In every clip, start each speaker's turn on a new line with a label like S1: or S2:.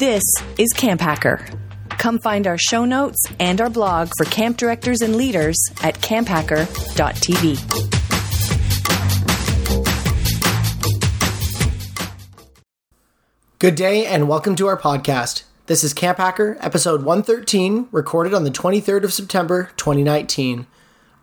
S1: This is Camp Hacker. Come find our show notes and our blog for camp directors and leaders at camphacker.tv.
S2: Good day and welcome to our podcast. This is Camp Hacker, episode 113, recorded on the 23rd of September, 2019.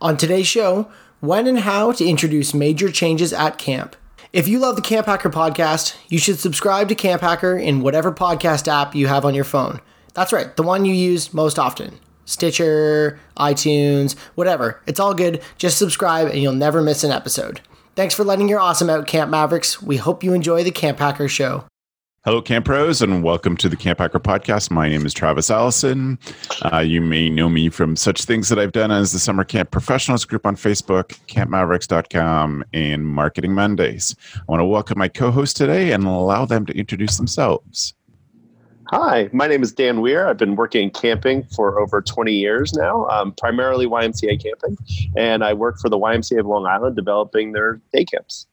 S2: On today's show, when and how to introduce major changes at camp. If you love the Camp Hacker podcast, you should subscribe to Camp Hacker in whatever podcast app you have on your phone. That's right, the one you use most often. Stitcher, iTunes, whatever. It's all good. Just subscribe and you'll never miss an episode. Thanks for letting your awesome out, Camp Mavericks. We hope you enjoy the Camp Hacker show.
S3: Hello, Camp Pros, and welcome to the Camp Hacker Podcast. My name is Travis Allison. Uh, you may know me from such things that I've done as the Summer Camp Professionals group on Facebook, campmavericks.com, and Marketing Mondays. I want to welcome my co host today and allow them to introduce themselves.
S4: Hi, my name is Dan Weir. I've been working camping for over 20 years now, um, primarily YMCA camping, and I work for the YMCA of Long Island developing their day camps.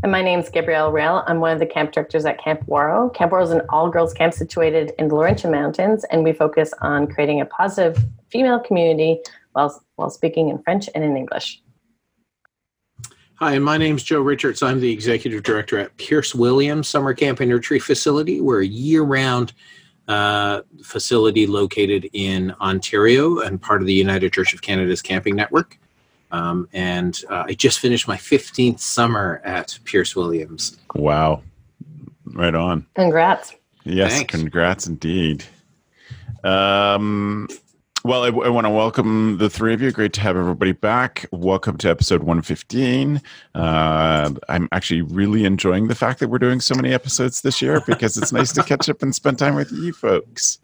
S5: And my name is Gabrielle Rail. I'm one of the camp directors at Camp Ouareau. Camp Ouareau is an all girls camp situated in the Laurentian Mountains, and we focus on creating a positive female community while, while speaking in French and in English.
S6: Hi, and my name is Joe Richards. I'm the executive director at Pearce Williams Summer Camp and Retreat Facility. We're a year round uh, facility located in Ontario and part of the United Church of Canada's camping network. Um, and uh, I just finished my 15th summer at Pearce Williams.
S3: Wow. Right on.
S5: Congrats.
S3: Yes, Thanks. congrats indeed. Um, well, I, I want to welcome the three of you. Great to have everybody back. Welcome to episode 115. Uh, I'm actually really enjoying the fact that we're doing so many episodes this year because it's nice to catch up and spend time with you folks.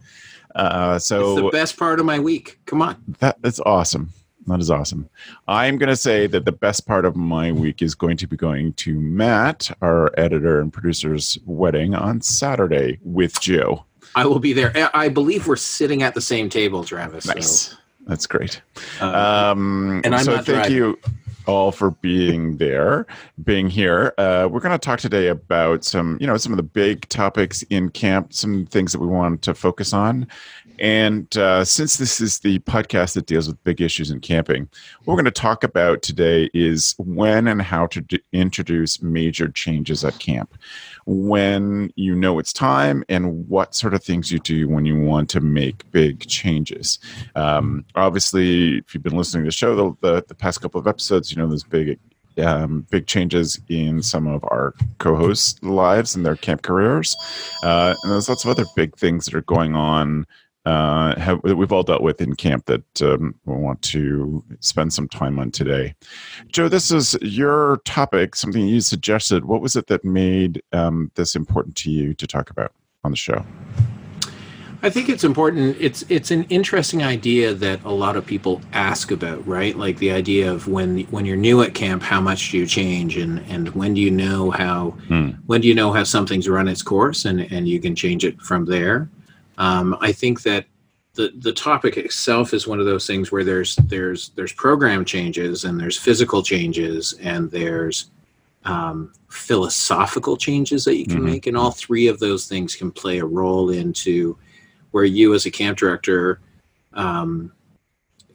S3: Uh, so
S6: it's the best part of my week. Come on.
S3: That, that's awesome. That is awesome. I'm going to say that the best part of my week is going to be going to Matt, our editor and producer's wedding on Saturday with Joe.
S6: I will be there. I believe we're sitting at the same table, Travis.
S3: Nice. So. That's great. Uh, um,
S6: and I'm
S3: so
S6: thank
S3: driving. you all for being there, being here. Uh, we're going to talk today about some, you know, some of the big topics in camp, some things that we want to focus on, and uh, since this is the podcast that deals with big issues in camping, what we're going to talk about today is when and how to d- introduce major changes at camp. When you know it's time, and what sort of things you do when you want to make big changes. Um, obviously, if you've been listening to the show the, the, the past couple of episodes, you know there's big um, big changes in some of our co-hosts' lives and their camp careers, uh, and there's lots of other big things that are going on uh, have we've all dealt with in camp that um, we want to spend some time on today. Joe, this is your topic, something you suggested. What was it that made um, this important to you to talk about on the show?
S6: I think it's important. It's it's an interesting idea that a lot of people ask about, right? Like the idea of when when you're new at camp, how much do you change, and and when do you know how hmm. when do you know how something's run its course, and and you can change it from there. Um, I think that the the topic itself is one of those things where there's there's there's program changes and there's physical changes and there's um, philosophical changes that you can mm-hmm. make, and all three of those things can play a role into where you as a camp director, um,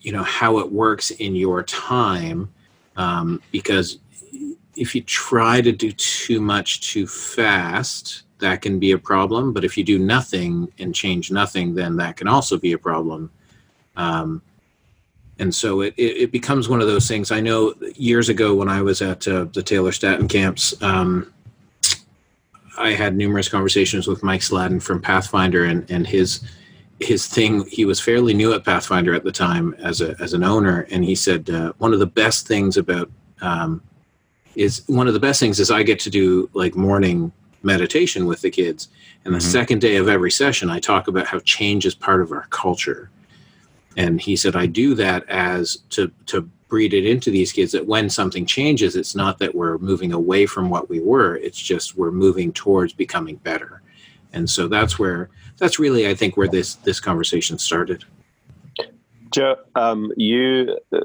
S6: you know how it works in your time, um, because if you try to do too much too fast, that can be a problem. But if you do nothing and change nothing, then that can also be a problem. Um, and so it, it, becomes one of those things. I know years ago when I was at uh, the Taylor Statten camps, um, I had numerous conversations with Mike Sladden from Pathfinder and, and his his thing. He was fairly new at Pathfinder at the time as a as an owner, and he said uh, one of the best things about um, is one of the best things is I get to do like morning meditation with the kids. And the mm-hmm. second day of every session, I talk about how change is part of our culture. And he said, I do that as to, to breed it into these kids that when something changes, it's not that we're moving away from what we were, it's just we're moving towards becoming better. And so that's where, that's really, I think, where this, this conversation started.
S4: Joe, um, you uh,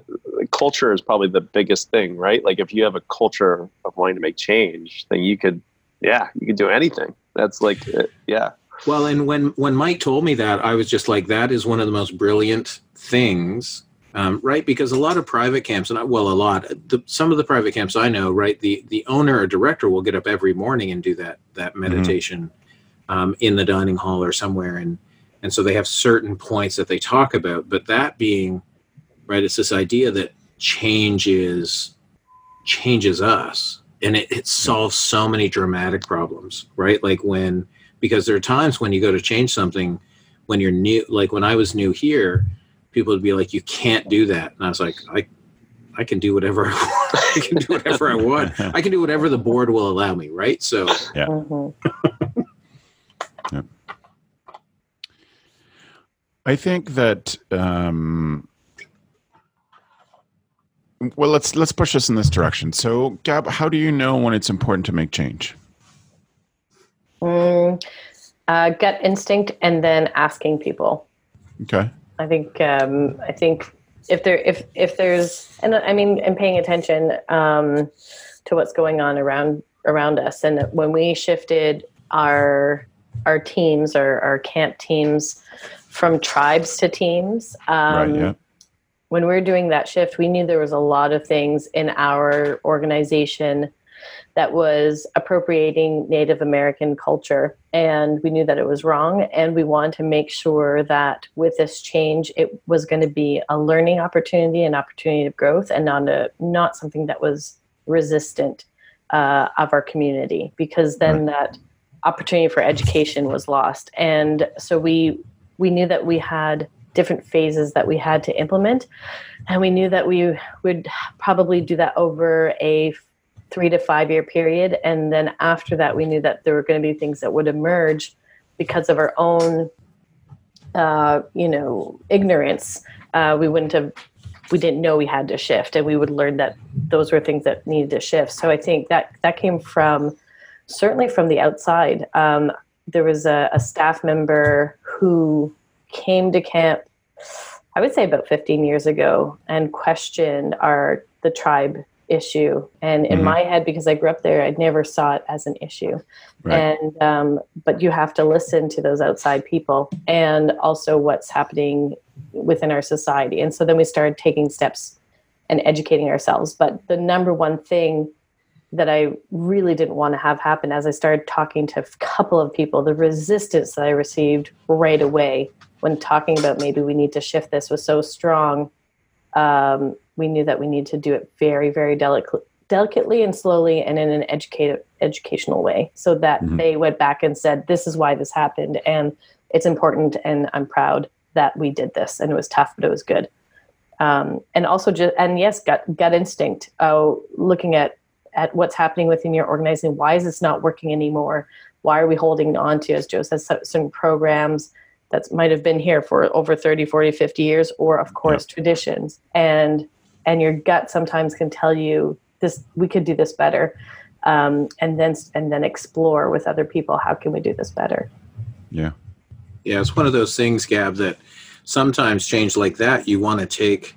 S4: culture is probably the biggest thing, right? Like if you have a culture of wanting to make change, then you could yeah, you can do anything. That's like, uh, yeah.
S6: Well, and when when Mike told me that, I was just like, that is one of the most brilliant things, um, right? Because a lot of private camps, and I, well, a lot, the, some of the private camps I know, right? The the owner or director will get up every morning and do that that meditation um, in the dining hall or somewhere, and and so they have certain points that they talk about. But that being right, it's this idea that changes changes us, and it, it solves so many dramatic problems, right? Like when because there are times when you go to change something when you're new like when i was new here people would be like you can't do that and i was like i i can do whatever i want i can do whatever i want i can do whatever the board will allow me right so
S3: Yeah.
S5: Mhm.
S3: I think that um, well let's let's push us in this direction. So Gab, how do you know when it's important to make change?
S5: Mm, uh, gut instinct, and then asking people.
S3: Okay.
S5: I think um, I think if there if if there's and I mean and paying attention um, to what's going on around around us and when we shifted our our teams our, our camp teams from tribes to teams um,
S3: right, yeah.
S5: When we were doing that shift we knew there was a lot of things in our organization that was appropriating Native American culture. And we knew that it was wrong. And we wanted to make sure that with this change, it was going to be a learning opportunity, an opportunity of growth, and not, a, not something that was resistant uh, of our community, because then that opportunity for education was lost. And so we we knew that we had different phases that we had to implement and we knew that we would probably do that over a three to five year period. And then after that, we knew that there were going to be things that would emerge because of our own, uh, you know, ignorance. Uh, we wouldn't have, we didn't know we had to shift, and we would learn that those were things that needed to shift. So I think that that came from certainly from the outside. Um, there was a, a staff member who came to camp, I would say about 15 years ago, and questioned our the tribe issue and in
S3: Mhm.
S5: my head because i grew up there i never saw it as an issue
S3: Right.
S5: and um, but you have to listen to those outside people and also what's happening within our society and so then we started taking steps and educating ourselves but the number one thing that i really didn't want to have happen as i started talking to a couple of people the resistance that i received right away when talking about maybe we need to shift this was so strong um, we knew that we need to do it very, very delicate, delicately and slowly and in an educated, educational way so that
S3: Mhm.
S5: they went back and said, this is why this happened. And it's important. And I'm proud that we did this. And it was tough, but it was good. Um, and also just, and yes, gut, gut instinct, uh, looking at, at what's happening within your organization. Why is this not working anymore? Why are we holding on to, as Joe says, certain programs that might have been here for over 30 40 50 years or of course traditions. And and your gut sometimes can tell you this we could do this better um, and then and then explore with other people how can we do this better?
S3: Yeah.
S6: yeah it's one of those things gab that sometimes change like that you want to take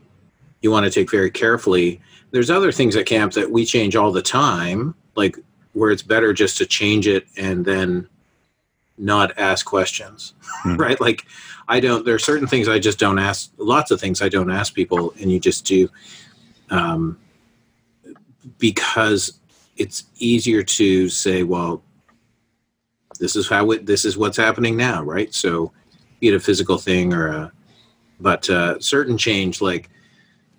S6: you want to take very carefully. There's other things at camp that we change all the time like where it's better just to change it and then not ask questions
S3: Hmm.
S6: right like i don't there are certain things i just don't ask lots of things i don't ask people and you just do um, because it's easier to say well this is how it this is what's happening now right so be it a physical thing or a but uh, certain change like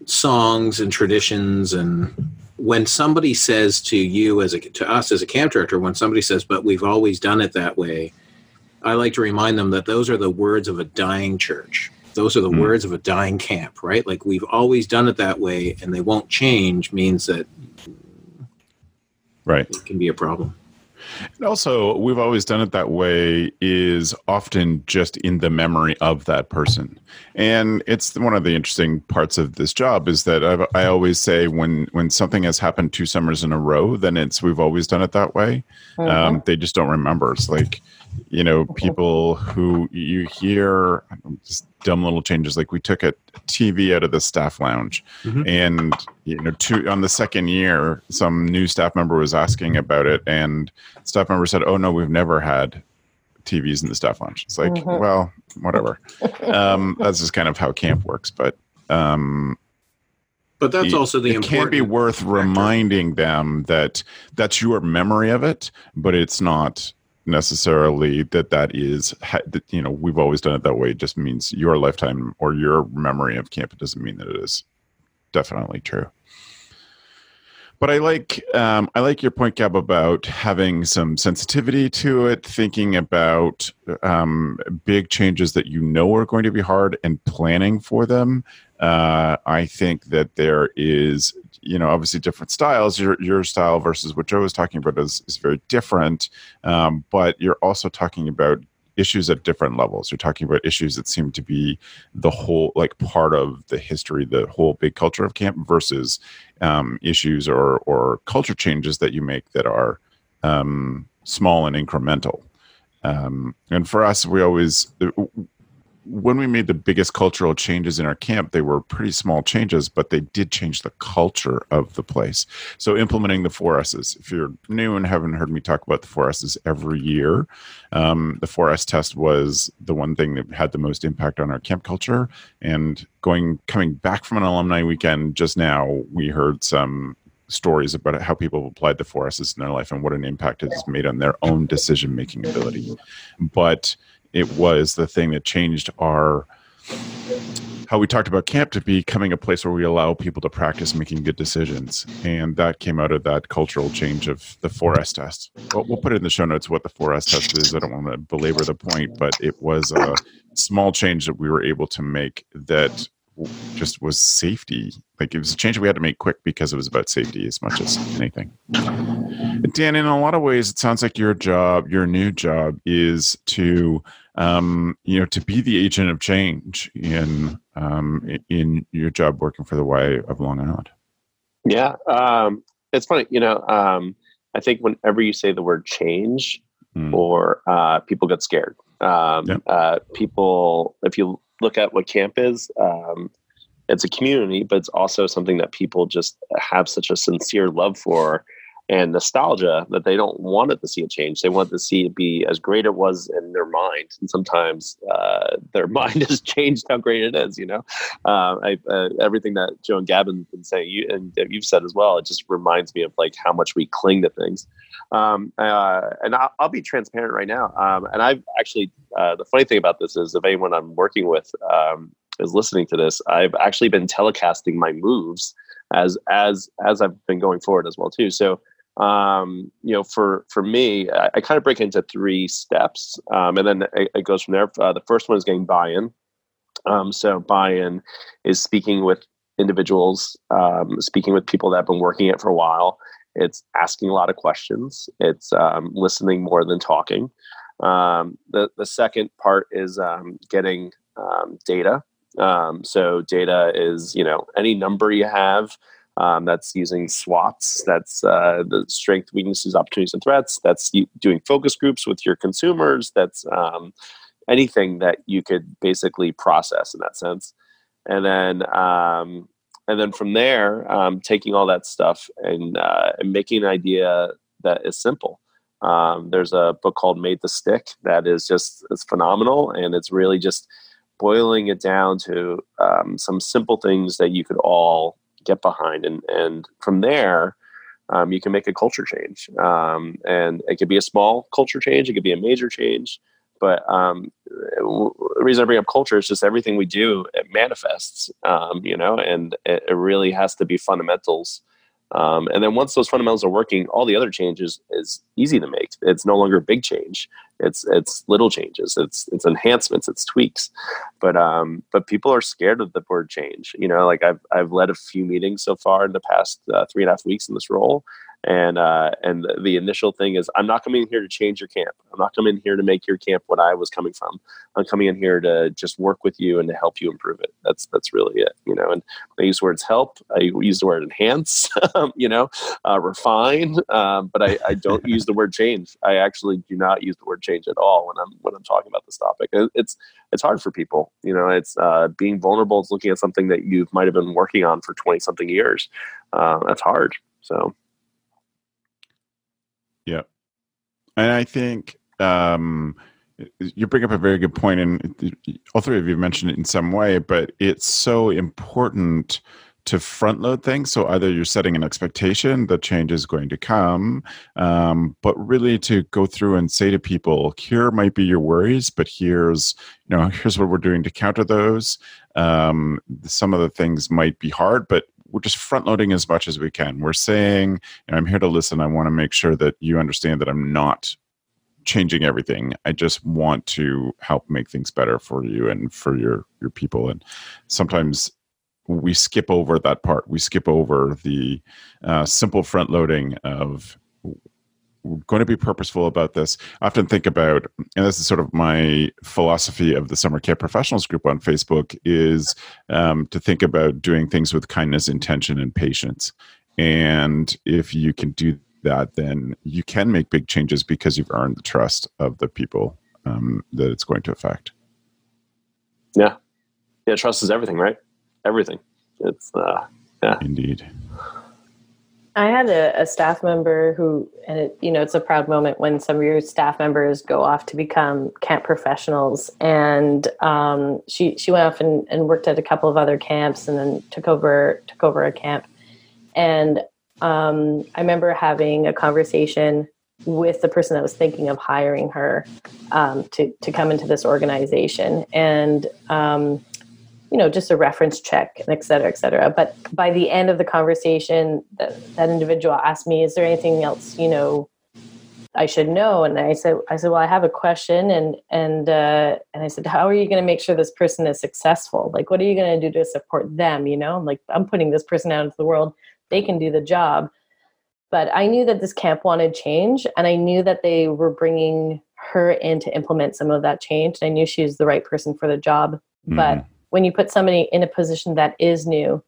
S6: songs and traditions and when somebody says to you as a to us as a camp director when somebody says but we've always done it that way i like to remind them that those are the words of a dying church those are the
S3: Mm.
S6: words of a dying camp right like we've always done it that way and they won't change means that
S3: Right.
S6: it can be a problem
S3: And also, we've always done it that way is often just in the memory of that person. And it's one of the interesting parts of this job is that I've, I always say when, when something has happened two summers in a row, then it's we've always done it that way. Um, they just don't remember. It's like, you know, people who you hear just dumb little changes. Like we took a TV out of the staff lounge,
S6: Mhm.
S3: and you know, two on the second year, some new staff member was asking about it, and staff member said, "Oh no, we've never had." TVs in the staff lounge. It's like,
S5: Mhm.
S3: well, whatever. um, that's just kind of how camp works. But um,
S6: But that's also the
S3: it can be worth
S6: factor.
S3: reminding them that that's your memory of it but it's not necessarily that that is you know we've always done it that way it just means your lifetime or your memory of camp it doesn't mean that it is definitely true but I like um, I like your point, Gab, about having some sensitivity to it, thinking about um, big changes that you know are going to be hard, and planning for them. Uh, I think that there is, you know, obviously different styles. Your your style versus what Joe was talking about is is very different, um, but you're also talking about issues at different levels. You're talking about issues that seem to be the whole, like part of the history, the whole big culture of camp versus um, issues or or culture changes that you make that are um, small and incremental. Um, and for us, we always when we made the biggest cultural changes in our camp, they were pretty small changes, but they did change the culture of the place. So implementing the four S's. If you're new and haven't heard me talk about the four S's every year, um, the four S test was the one thing that had the most impact on our camp culture. And going coming back from an alumni weekend just now, we heard some stories about how people have applied the four S's in their life and what an impact it has made on their own decision making ability. But it was the thing that changed our how we talked about camp to becoming a place where we allow people to practice making good decisions. And that came out of that cultural change of the 4S test. Well, we'll put it in the show notes what the 4S test is. I don't want to belabor the point, but it was a small change that we were able to make that just was safety. Like it was a change we had to make quick because it was about safety as much as anything. Dan, in a lot of ways, it sounds like your job, your new job, is to um, you know to be the agent of change in um, in your job working for the Y of Long Island.
S4: Yeah, um, it's funny. You know, um, I think whenever you say the word change,
S3: Mm.
S4: or uh, people get scared. Um,
S3: Yep.
S4: uh, people, if you look at what camp is, um, it's a community, but it's also something that people just have such a sincere love for and nostalgia that they don't want it to see a change. They want to see it be as great it was in their mind. And sometimes uh, their mind has changed how great it is. You know, uh, I, uh, everything that Joe and Gavin been saying, you and you've said as well, it just reminds me of like how much we cling to things. Um, uh, and I'll, I'll be transparent right now. Um, and I've actually, uh, the funny thing about this is if anyone I'm working with um, is listening to this, I've actually been telecasting my moves as as as I've been going forward as well too. So um, you know, for for me, I, I kind of break into three steps, um, and then it, it goes from there. Uh, the first one is getting buy-in. Um, so buy-in is speaking with individuals, um, speaking with people that have been working it for a while. It's asking a lot of questions. It's um, listening more than talking. Um, the the second part is getting data. So data is you know any number you have um, that's using SWOTs. That's uh, the strength, weaknesses, opportunities, and threats. That's doing focus groups with your consumers. That's um, anything that you could basically process in that sense. And then, um, and then from there, um, taking all that stuff and, uh, and making an idea that is simple. Um, there's a book called Made to Stick that is just it's phenomenal, and it's really just boiling it down to um, some simple things that you could all get behind. And and from there um, you can make a culture change. Um, and it could be a small culture change it could be a major change but um, the reason i bring up culture is just everything we do it manifests um, you know and it, it really has to be fundamentals um, and then once those fundamentals are working all the other changes is easy to make. It's no longer a big change. It's it's little changes. It's it's enhancements. It's tweaks. But um but people are scared of the word change. You know like i've i've led a few meetings so far in the past uh, three and a half weeks in this role and uh, and the, initial thing is i'm not coming in here to change your camp. I'm not coming in here to make your camp what i was coming from. I'm coming in here to just work with you and to help you improve it. That's that's really it you know? And i use words help i use the word enhance you know uh, refine um, but I, I don't use the word change. I actually do not use the word change at all when i'm when i'm talking about this topic. It's it's hard for people you know? It's uh, being vulnerable it's looking at something that you might have been working on for 20 something years. Uh, that's hard so
S3: yeah. And I think um, you bring up a very good point, and all three of you mentioned it in some way, but it's so important to front load things. So either you're setting an expectation that change is going to come, um, but really to go through and say to people, here might be your worries, but here's you know here's what we're doing to counter those. Um, some of the things might be hard, but we're just front loading as much as we can. We're saying, you know, I'm here to listen. I want to make sure that you understand that I'm not changing everything. I just want to help make things better for you and for your your people. And sometimes we skip over that part. We skip over the uh, simple front loading of going to be purposeful about this. I often think about, and this is sort of my philosophy of the Summer Camp Professionals group on Facebook, is um, to think about doing things with kindness, intention, and patience. And if you can do that, then you can make big changes because you've earned the trust of the people um, that it's going to affect.
S4: Yeah, yeah. Trust is everything, right? Everything. It's uh, yeah.
S3: Indeed.
S5: I had a, a, staff member who, and it, you know, it's a proud moment when some of your staff members go off to become camp professionals. And um, she she went off and, and, worked at a couple of other camps, and then took over took over a camp. And um, I remember having a conversation with the person that was thinking of hiring her um, to to come into this organization, and um, you know, just a reference check, and et cetera, et cetera. But by the end of the conversation, that, that individual asked me, "Is there anything else, you know, I should know?" And I said, "I said, well, I have a question, and and uh, and I said, how are you going to make sure this person is successful? Like, what are you going to do to support them? You know, I'm like, I'm putting this person out into the world; they can do the job." But I knew that this camp wanted change, and I knew that they were bringing her in to implement some of that change. And I knew she was the right person for the job, mm-hmm. but when you put somebody in a position that is new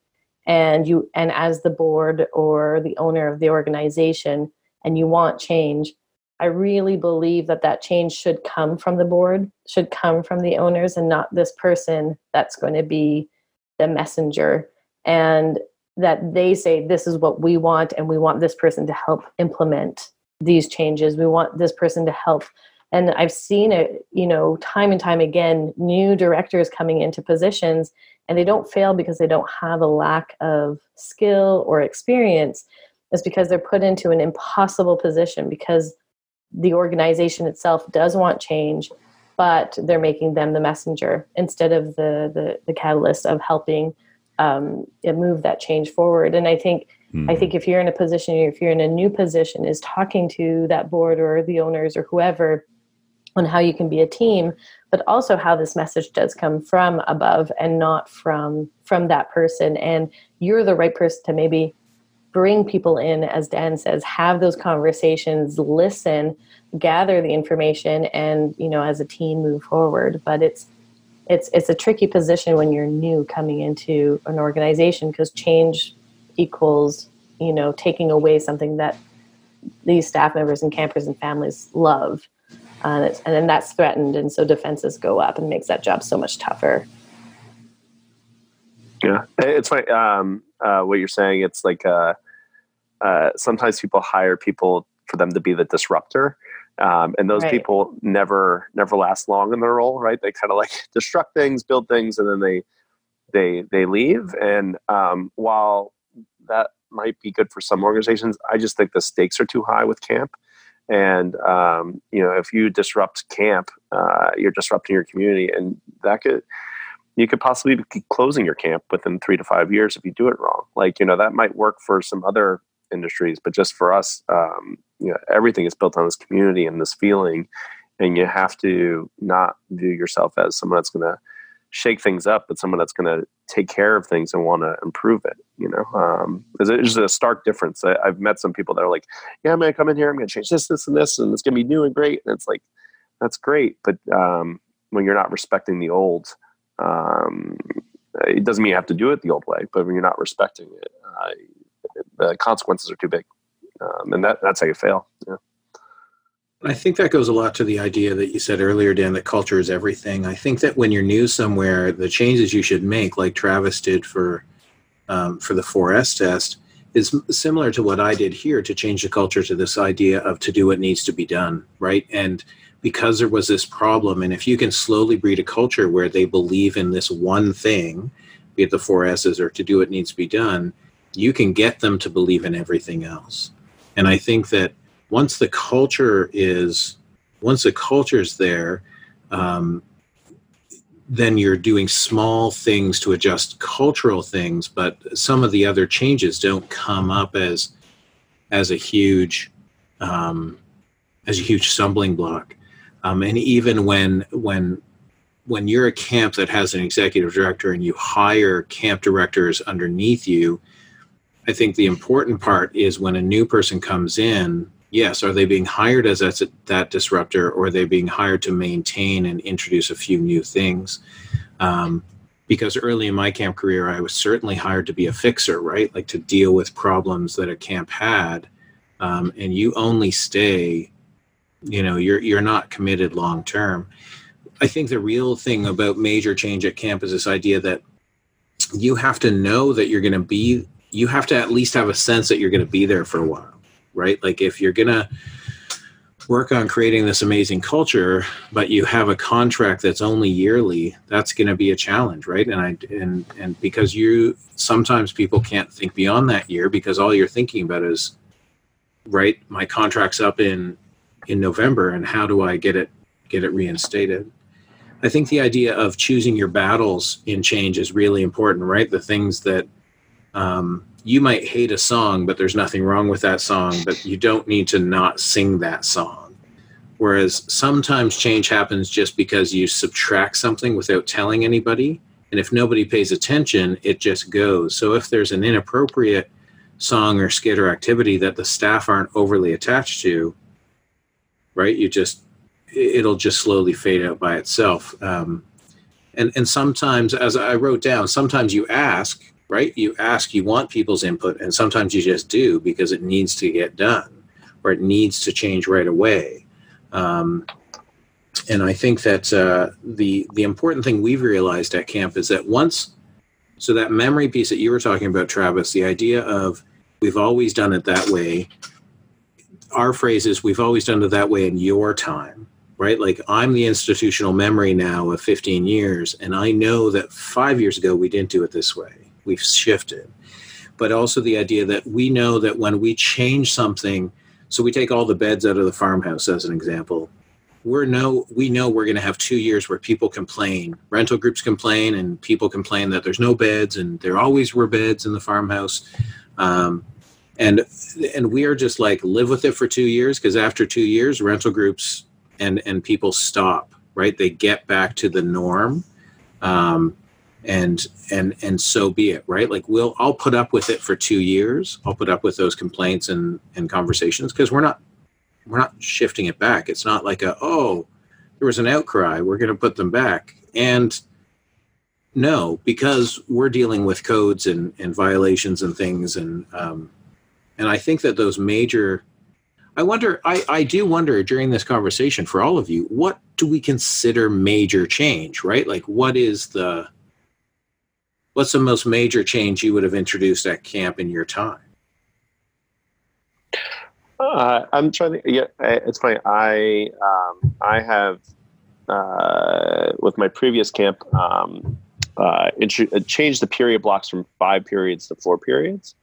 S5: and you and as the board or the owner of the organization and you want change i really believe that that change should come from the board should come from the owners and not this person that's going to be the messenger. And that they say this is what we want and we want this person to help implement these changes. We want this person to help and i've seen it you know time and time again new directors coming into positions and they don't fail because they don't have a lack of skill or experience it's because they're put into an impossible position because the organization itself does want change but they're making them the messenger instead of the the, the catalyst of helping um, move that change forward and i think. I think if you're in a position, if you're in a new position, is talking to that board or the owners or whoever on how you can be a team but also how this message does come from above and not from from that person. And you're the right person to maybe bring people in as dan says have those conversations listen gather the information and you know as a team move forward. But it's it's it's a tricky position when you're new coming into an organization because change equals you know taking away something that these staff members and campers and families love and, and then that's threatened and so defenses go up and makes that job so much tougher.
S4: Yeah. It's funny um, uh, what you're saying it's like uh, uh, sometimes people hire people for them to be the disruptor um, and those right. people never never last long in their role right? They kind of like destruct things build things and then they they they leave and um, while that might be good for some organizations i just think the stakes are too high with camp and um, you know, if you disrupt camp, uh, you're disrupting your community, and that could you could possibly be closing your camp within three to five years if you do it wrong. Like you know, that might work for some other industries, but just for us, um, you know, everything is built on this community and this feeling, and you have to not view yourself as someone that's going to shake things up, but someone that's going to take care of things and want to improve it. You know, um, there's a stark difference. I, have met some people that are like, "Yeah, I'm going to come in here. I'm going to change this, this, and this, and it's going to be new and great." And it's like, that's great, but um, when you're not respecting the old, um, it doesn't mean you have to do it the old way. But when you're not respecting it, uh, the consequences are too big, um, and that, that's how you fail. Yeah.
S6: I think that goes a lot to the idea that you said earlier, Dan, that culture is everything. I think that when you're new somewhere, the changes you should make, like Travis did for um, for the 4S test, is similar to what I did here to change the culture to this idea of to do what needs to be done, right? And because there was this problem, and if you can slowly breed a culture where they believe in this one thing, be it the four S's or to do what needs to be done, you can get them to believe in everything else. And I think that once the culture is once the culture is there um, then you're doing small things to adjust cultural things but some of the other changes don't come up as as a huge um, as a huge stumbling block. Um, and even when when when you're a camp that has an executive director and you hire camp directors underneath you i think the important part is when a new person comes in yes, are they being hired as that, that disruptor or are they being hired to maintain and introduce a few new things? Um, because early in my camp career, I was certainly hired to be a fixer, right? Like to deal with problems that a camp had. Um, and you only stay, you know, you're, you're not committed long term. I think the real thing about major change at camp is this idea that you have to know that you're going to be, you have to at least have a sense that you're going to be there for a while right? Like if you're gonna work on creating this amazing culture, but you have a contract that's only yearly, that's going to be a challenge, right? And I and and because you sometimes people can't think beyond that year because all you're thinking about is right, my contract's up in in November and how do I get it get it reinstated? I think the idea of choosing your battles in change is really important, right? The things that um, you might hate a song, but there's nothing wrong with that song, but you don't need to not sing that song. Whereas sometimes change happens just because you subtract something without telling anybody. And if nobody pays attention, it just goes. So if there's an inappropriate song or skit or activity that the staff aren't overly attached to, right, you just, it'll just slowly fade out by itself. Um, and, and sometimes, as I wrote down, sometimes you ask, right? You ask, you want people's input, and sometimes you just do because it needs to get done or it needs to change right away. Um, and I think that uh, the the important thing we've realized at camp is that once, so that memory piece that you were talking about, Travis, the idea of we've always done it that way. Our phrase is we've always done it that way in your time, right? Like I'm the institutional memory now of 15 years, and I know that five years ago we didn't do it this way we've shifted. But also the idea that we know that when we change something so we take all the beds out of the farmhouse as an example we're no we know we're going to have two years where people complain rental groups complain and people complain that there's no beds and there always were beds in the farmhouse. Um, and and we are just like live with it for two years because after two years rental groups and and people stop right? They get back to the norm. Um, and and and so be it right? Like we'll i'll put up with it for two years. I'll put up with those complaints and and conversations because we're not we're not shifting it back. It's not like a oh there was an outcry. We're going to put them back. And no because we're dealing with codes and and violations and things and um and i think that those major i wonder i i do wonder during this conversation for all of you what do we consider major change right? Like what is the what's the most major change you would have introduced at camp in your time?
S4: Uh, I'm trying to. Yeah, it's funny. I um, I have uh, with my previous camp um, uh, int- changed the period blocks from five periods to four periods,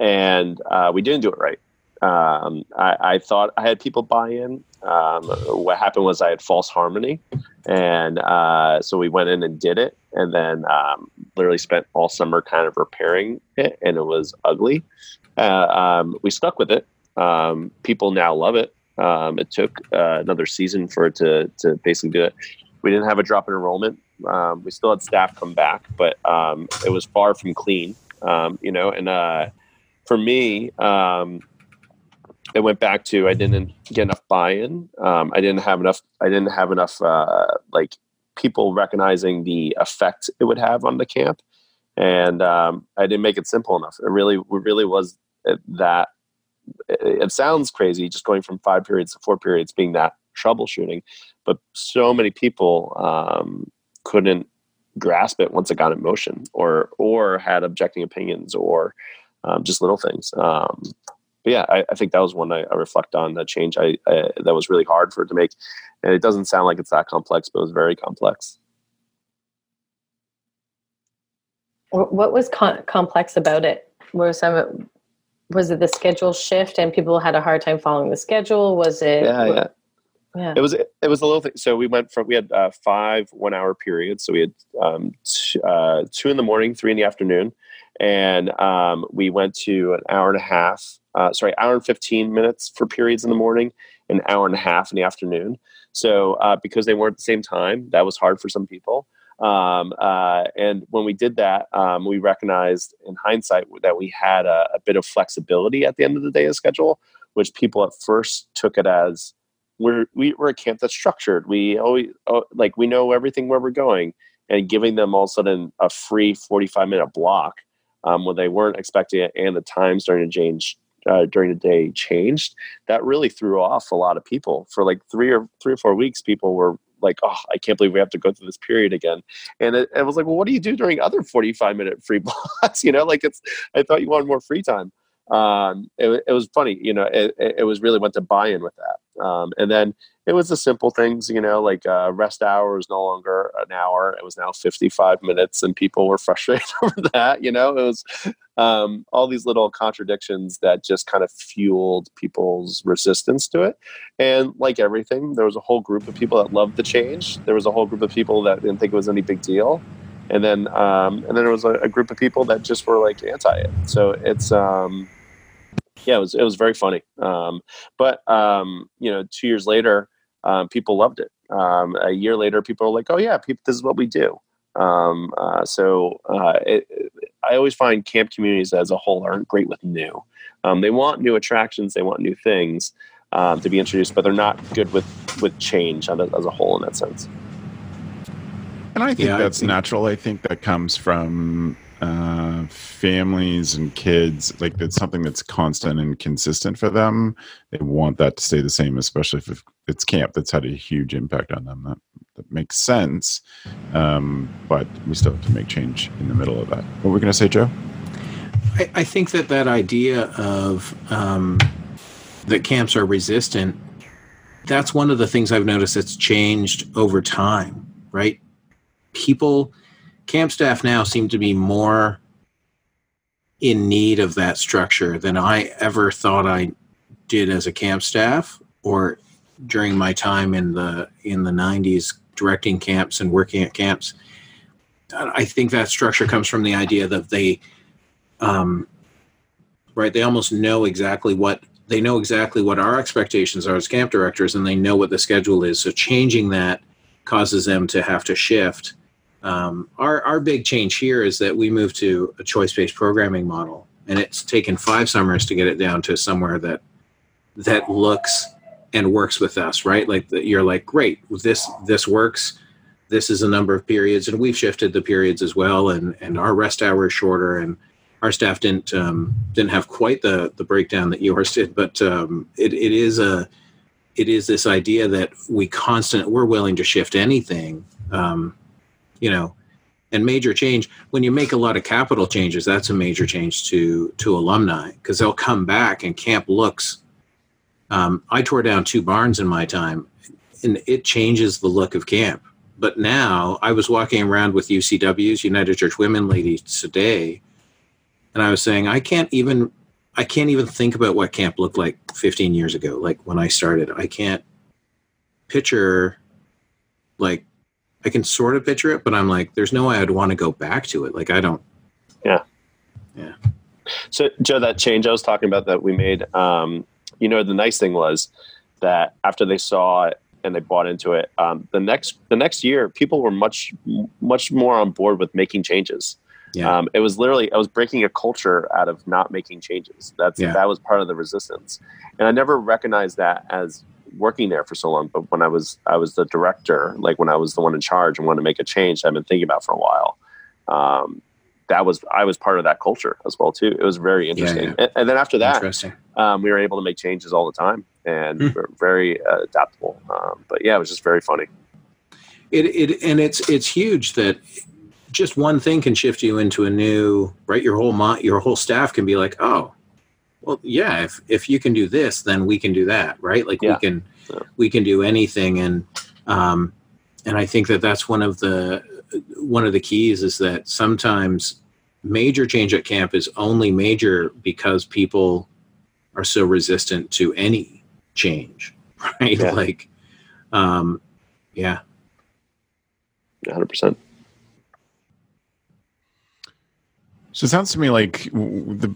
S4: and uh, we didn't do it right. Um, I, I, thought I had people buy in. Um, what happened was I had false harmony, and uh, so we went in and did it, and then um, literally spent all summer kind of repairing it, and it was ugly. Uh, um, we stuck with it. Um, people now love it. Um, it took uh, another season for it to to basically do it. we didn't have a drop in enrollment. Um, we still had staff come back, but um, it was far from clean. Um, you know, and uh, for me, it went back to I didn't get enough buy-in. I didn't have enough. I didn't have enough uh, like people recognizing the effect it would have on the camp, and um, I didn't make it simple enough. It really, it really was that. It, sounds crazy, just going from five periods to four periods, being that troubleshooting, but so many people um, couldn't grasp it once it got in motion, or or had objecting opinions, or um, just little things. But yeah, I, I, think that was one I, I reflect on that change I, I, that was really hard for it to make, and it doesn't sound like it's that complex, but it was very complex.
S5: What was con- complex about it? Was some was it the schedule shift and people had a hard time following the schedule? Was it?
S4: Yeah, yeah. Yeah. It was it was a little thing. So we went from we had uh, five one hour periods. So we had um, t- uh, two in the morning, three in the afternoon, and um, we went to an hour and a half uh, sorry, hour and 15 minutes for periods in the morning, an hour and a half in the afternoon. So uh, because they weren't at the same time, that was hard for some people. Um, uh, and when we did that, um, we recognized in hindsight that we had a, a, bit of flexibility at the end of the day of schedule, which people at first took it as we're we, are a camp that's structured. We always oh, like we know everything where we're going, and giving them all of a sudden a free 45 minute block um, when they weren't expecting it, and the time starting to change uh, during the day changed, that really threw off a lot of people. For like three or three or four weeks, people were like, "Oh, I can't believe we have to go through this period again." And it, it was like, "Well, what do you do during other forty-five minute free blocks?" you know, like it's. I thought you wanted more free time. Um, it, it was funny, you know. It, it was really went to buy-in with that, um, and then it was the simple things, you know, like uh, rest hour was no longer an hour; it was now fifty-five minutes, and people were frustrated over that. You know, it was um, all these little contradictions that just kind of fueled people's resistance to it. And like everything, there was a whole group of people that loved the change. There was a whole group of people that didn't think it was any big deal, and then um, and then there was a, a, group of people that just were like anti it. So it's um, yeah, it was it was very funny. Um, but um, you know, two years later um, people loved it. Um, a year later, people are like, "Oh yeah, people, this is what we do." Uh, so uh, it, I always find camp communities as a whole aren't great with new. They want new attractions, they want new things to be introduced, but they're not good with with change as a whole in that sense.
S3: And I think yeah, that's I think- natural. I think that comes from uh, families and kids, like it's something that's constant and consistent for them. They want that to stay the same, especially if it's camp that's had a huge impact on them. That, that makes sense. Um, but we still have to make change in the middle of that. What were we going to say, Joe?
S6: I, I, think that that idea of um, that camps are resistant, that's one of the things I've noticed that's changed over time, right? People camp staff now seem to be more in need of that structure than I ever thought I did as a camp staff or during my time in the in the 90s directing camps and working at camps. I think that structure comes from the idea that they um, right they almost know exactly what they know exactly what our expectations are as camp directors and they know what the schedule is so changing that causes them to have to shift um, our our big change here is that we moved to a choice based programming model, and it's taken five summers to get it down to somewhere that that looks and works with us. Right, like the, you're like, great, this this works. This is a number of periods, and we've shifted the periods as well, and and our rest hour is shorter, and our staff didn't um, didn't have quite the the breakdown that yours did, but um, it, it is a it is this idea that we constant we're willing to shift anything um, you know and major change. When you make a lot of capital changes that's a major change to to alumni because they'll come back and camp looks. Um, i tore down two barns in my time and it changes the look of camp. But now i was walking around with ucw's united church women ladies today and i was saying i can't even i can't even think about what camp looked like 15 years ago like when i started. I can't picture like I can sort of picture it, but I'm like, there's no way I'd want to go back to it. Like, I don't.
S4: Yeah.
S6: Yeah.
S4: So, Joe, that change I was talking about that we made, um, you know, the nice thing was that after they saw it and they bought into it. Um, the next the next year, people were much much more on board with making changes. Yeah. Um, it was literally I was breaking a culture out of not making changes. That's yeah. that was part of the resistance, and I never recognized that as working there for so long. But when I was I was the director, like when I was the one in charge and wanted to make a change, I've been thinking about for a while. Um, that was I was part of that culture as well too. It was very interesting. Yeah, yeah. And, and, then after that, um, we were able to make changes all the time and mm. we're very uh, adaptable. Um, but yeah, it was just very funny.
S6: It, it and it's it's huge that just one thing can shift you into a new right. Your whole mo- your whole staff can be like, oh, well, yeah. If if you can do this, then we can do that, right? Like yeah. we can yeah. we can do anything, and um, and I think that that's one of the one of the keys is that sometimes major change at camp is only major because people are so resistant to any change right yeah. like um yeah
S4: 100%
S3: so it sounds to me like the,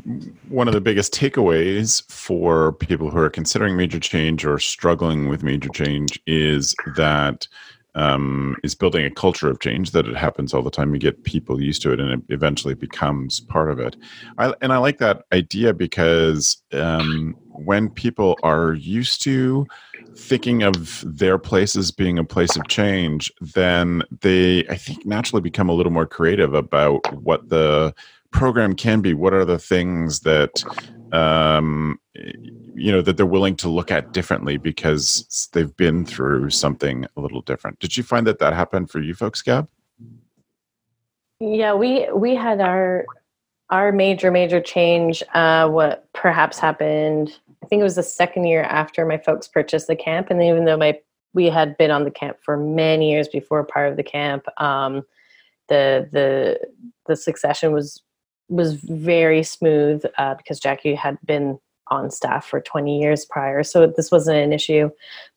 S3: one of the biggest takeaways for people who are considering major change or struggling with major change is that um, is building a culture of change that it happens all the time. You get people used to it, and it eventually becomes part of it. I, and I like that idea because um, when people are used to thinking of their place as being a place of change, then they, I think, naturally become a little more creative about what the program can be. What are the things that um, you know that they're willing to look at differently because they've been through something a little different. Did you find that that happened for you folks, Gab?
S5: Yeah, we we had our our major major change. Uh, what perhaps happened? I think it was the second year after my folks purchased the camp, and even though my we had been on the camp for many years before part of the camp, um, the the the succession was was very smooth uh, because Jackie had been on staff for 20 years prior. So this wasn't an issue.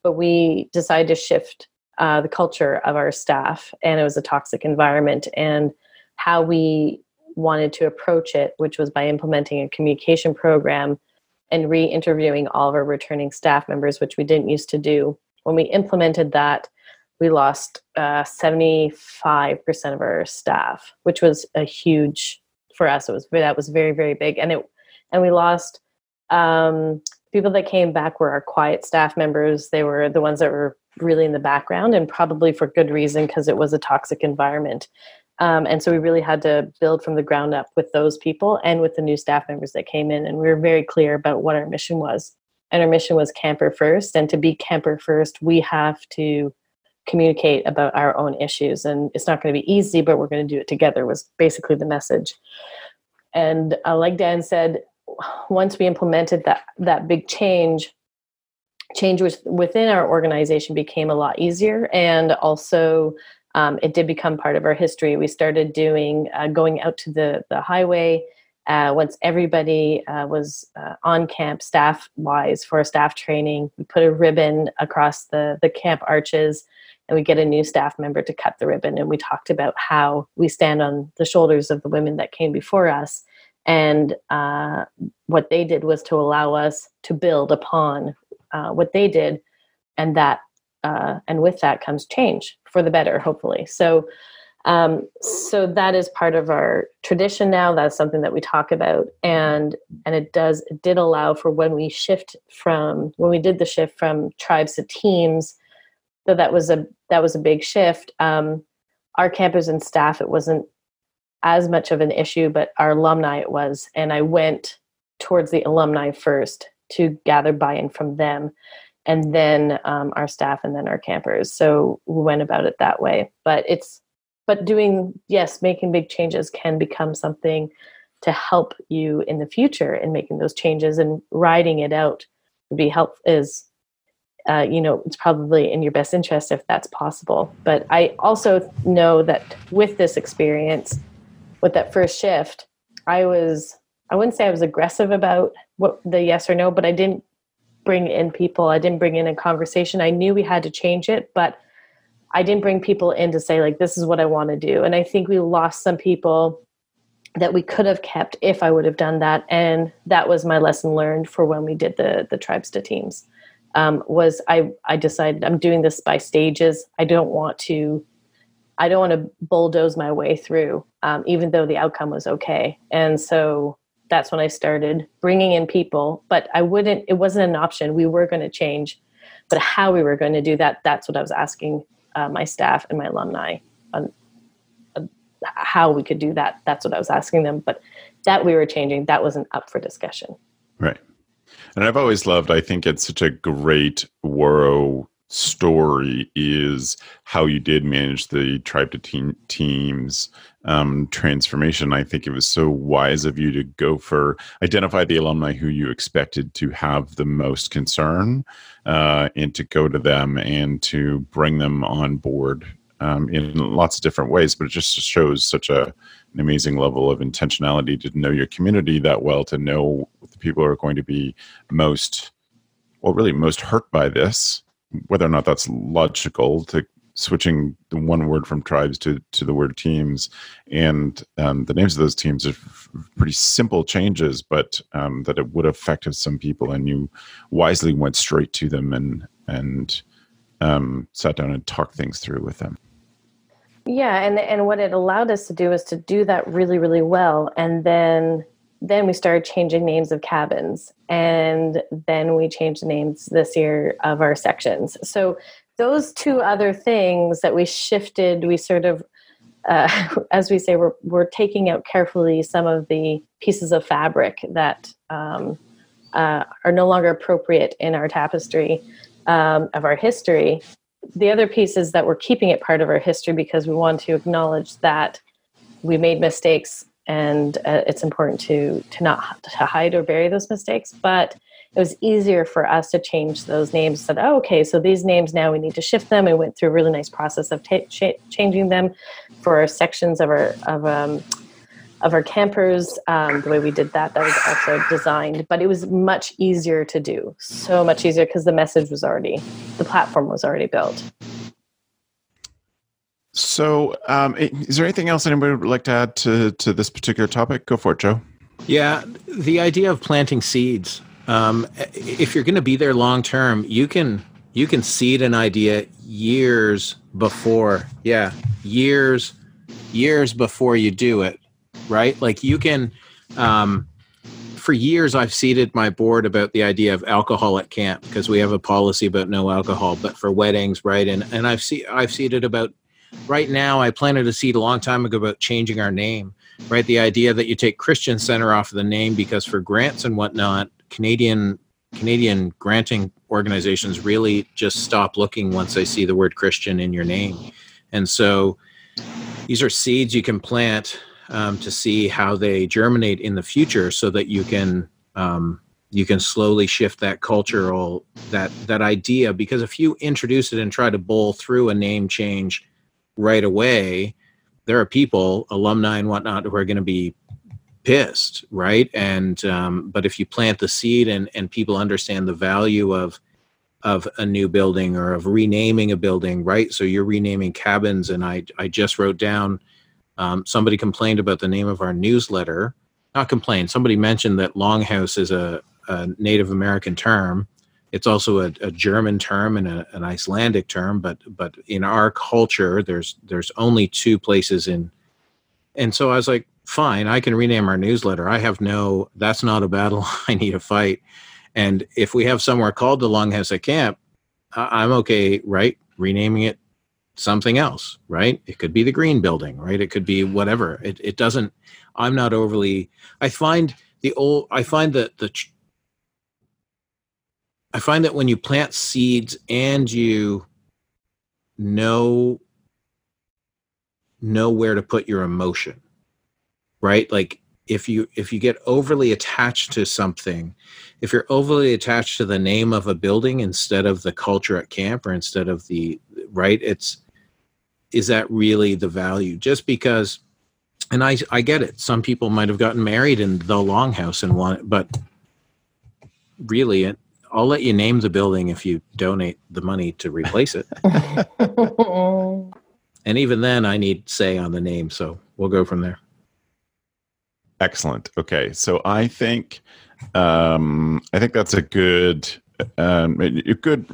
S5: But we decided to shift uh, the culture of our staff, and it was a toxic environment. And how we wanted to approach it, which was by implementing a communication program and re interviewing all of our returning staff members, which we didn't used to do. When we implemented that, we lost uh, 75% of our staff, which was a huge for us. It was that was very very big, and it and we lost um, people that came back were our quiet staff members. They were the ones that were really in the background, and probably for good reason because it was a toxic environment. Um, and so we really had to build from the ground up with those people and with the new staff members that came in. And we were very clear about what our mission was. And our mission was camper first. And to be camper first, we have to communicate about our own issues. And it's not going to be easy, but we're going to do it together, was basically the message. And uh, like Dan said, once we implemented that that big change, change was within our organization became a lot easier, and also um, it did become part of our history. We started doing uh, going out to the the highway. Uh, once everybody uh, was uh, on camp staff wise for a staff training we put a ribbon across the the camp arches and we get a new staff member to cut the ribbon and we talked about how we stand on the shoulders of the women that came before us and uh, what they did was to allow us to build upon uh, what they did and that uh, and with that comes change for the better hopefully. So um, so that is part of our tradition now that's something that we talk about and and it does it did allow for when we shift from when we did the shift from tribes to teams so that was a that was a big shift. Um, our campus and staff it wasn't as much of an issue but our alumni it was. And i went towards the alumni first to gather buy-in from them and then um, our staff and then our campers. So we went about it that way. But it's but doing yes making big changes can become something to help you in the future in making those changes and riding it out would be help is uh, you know, it's probably in your best interest if that's possible. But I also know that with this experience, with that first shift, I was, I wouldn't say I was aggressive about what the yes or no, but I didn't bring in people. I didn't bring in a conversation. I knew we had to change it, but I didn't bring people in to say, like, this is what I want to do. And I think we lost some people that we could have kept if I would have done that. And that was my lesson learned for when we did the the tribes to teams um, was I I decided I'm doing this by stages. I don't want to I don't want to bulldoze my way through, um, even though the outcome was okay. And so that's when I started bringing in people. But I wouldn't. It wasn't an option. We were going to change, but how we were going to do that. That's what I was asking uh, my staff and my alumni on, on how we could do that. That's what I was asking them. But that we were changing, that wasn't up for discussion.
S3: Right. And I've always loved, I think it's such a great Ouareau story is how you did manage the tribe to team teams um, transformation. I think it was so wise of you to go for identify the alumni who you expected to have the most concern uh, and to go to them and to bring them on board um, in lots of different ways. But it just shows such a an amazing level of intentionality to know your community that well, to know the people who are going to be most, well, really most hurt by this, whether or not that's logical to switching the one word from tribes to, to the word teams. And um, the names of those teams are pretty simple changes, but um, that it would have affected some people. And you wisely went straight to them and, and um, sat down and talked things through with them.
S5: Yeah, and and what it allowed us to do is to do that really really well, and then then we started changing names of cabins, and then we changed the names this year of our sections. So those two other things that we shifted, we sort of, uh, as we say, we're we're taking out carefully some of the pieces of fabric that um, uh, are no longer appropriate in our tapestry um, of our history the other piece is that we're keeping it part of our history because we want to acknowledge that we made mistakes and uh, it's important to to not to hide or bury those mistakes but it was easier for us to change those names said oh, okay so these names now we need to shift them. We went through a really nice process of changing them for sections of our of um, of our campers um, the way we did that that was also designed but it was much easier to do so much easier because the message was already the platform was already built.
S3: So um, is there anything else anybody would like to add to, to this particular topic? Go for it joe.
S6: Yeah the idea of planting seeds um, if you're going to be there long term you can you can seed an idea years before yeah years years before you do it right? Like you can, um, for years, I've seeded my board about the idea of alcohol at camp because we have a policy about no alcohol, but for weddings, right? And and I've see I've seeded about right now. I planted a seed a long time ago about changing our name, right? The idea that you take Christian Center off of the name because for grants and whatnot, Canadian Canadian granting organizations really just stop looking once they see the word Christian in your name, and so these are seeds you can plant um, to see how they germinate in the future so that you can um, you can slowly shift that cultural that that idea. Because if you introduce it and try to bowl through a name change right away there are people alumni and whatnot who are going to be pissed right? And um, but if you plant the seed and and people understand the value of of a new building or of renaming a building right? So you're renaming cabins and i i just wrote down um, somebody complained about the name of our newsletter. Not complained. Somebody mentioned that longhouse is a, a Native American term. It's also a, a German term and a, an Icelandic term, but but in our culture, there's there's only two places in. And so I was like, fine, I can rename our newsletter. I have no. That's not a battle I need to fight. And if we have somewhere called the Longhouse at Camp, I'm okay, right? Renaming it something else, right? It could be the green building, right? It could be whatever. It, it doesn't, I'm not overly, I find the old, I find that the, I find that when you plant seeds and you know, know where to put your emotion, right? Like if you, if you get overly attached to something, if you're overly attached to the name of a building instead of the culture at camp or instead of the right it's is that really the value? Just because, and I I get it. Some people might have gotten married in the longhouse and want, it, but really, it, I'll let you name the building if you donate the money to replace it. and even then, I need say on the name, so we'll go from there.
S3: Excellent. Okay, so I think um, I think that's a good um, a good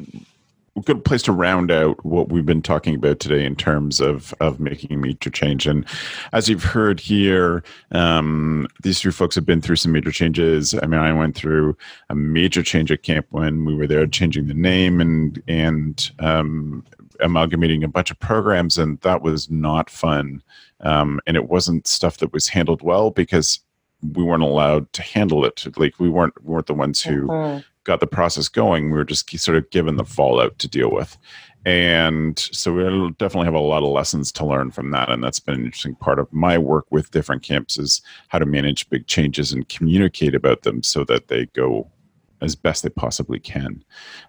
S3: good place to round out what we've been talking about today in terms of of making major change. And as you've heard here, um, these three folks have been through some major changes. I mean, I went through a major change at camp when we were there, changing the name and and um, amalgamating a bunch of programs, and that was not fun. Um, and it wasn't stuff that was handled well because we weren't allowed to handle it. Like we weren't we weren't the ones who mm-hmm got the process going, we were just sort of given the fallout to deal with. And so we'll definitely have a lot of lessons to learn from that. And that's been an interesting part of my work with different camps is how to manage big changes and communicate about them so that they go as best they possibly can.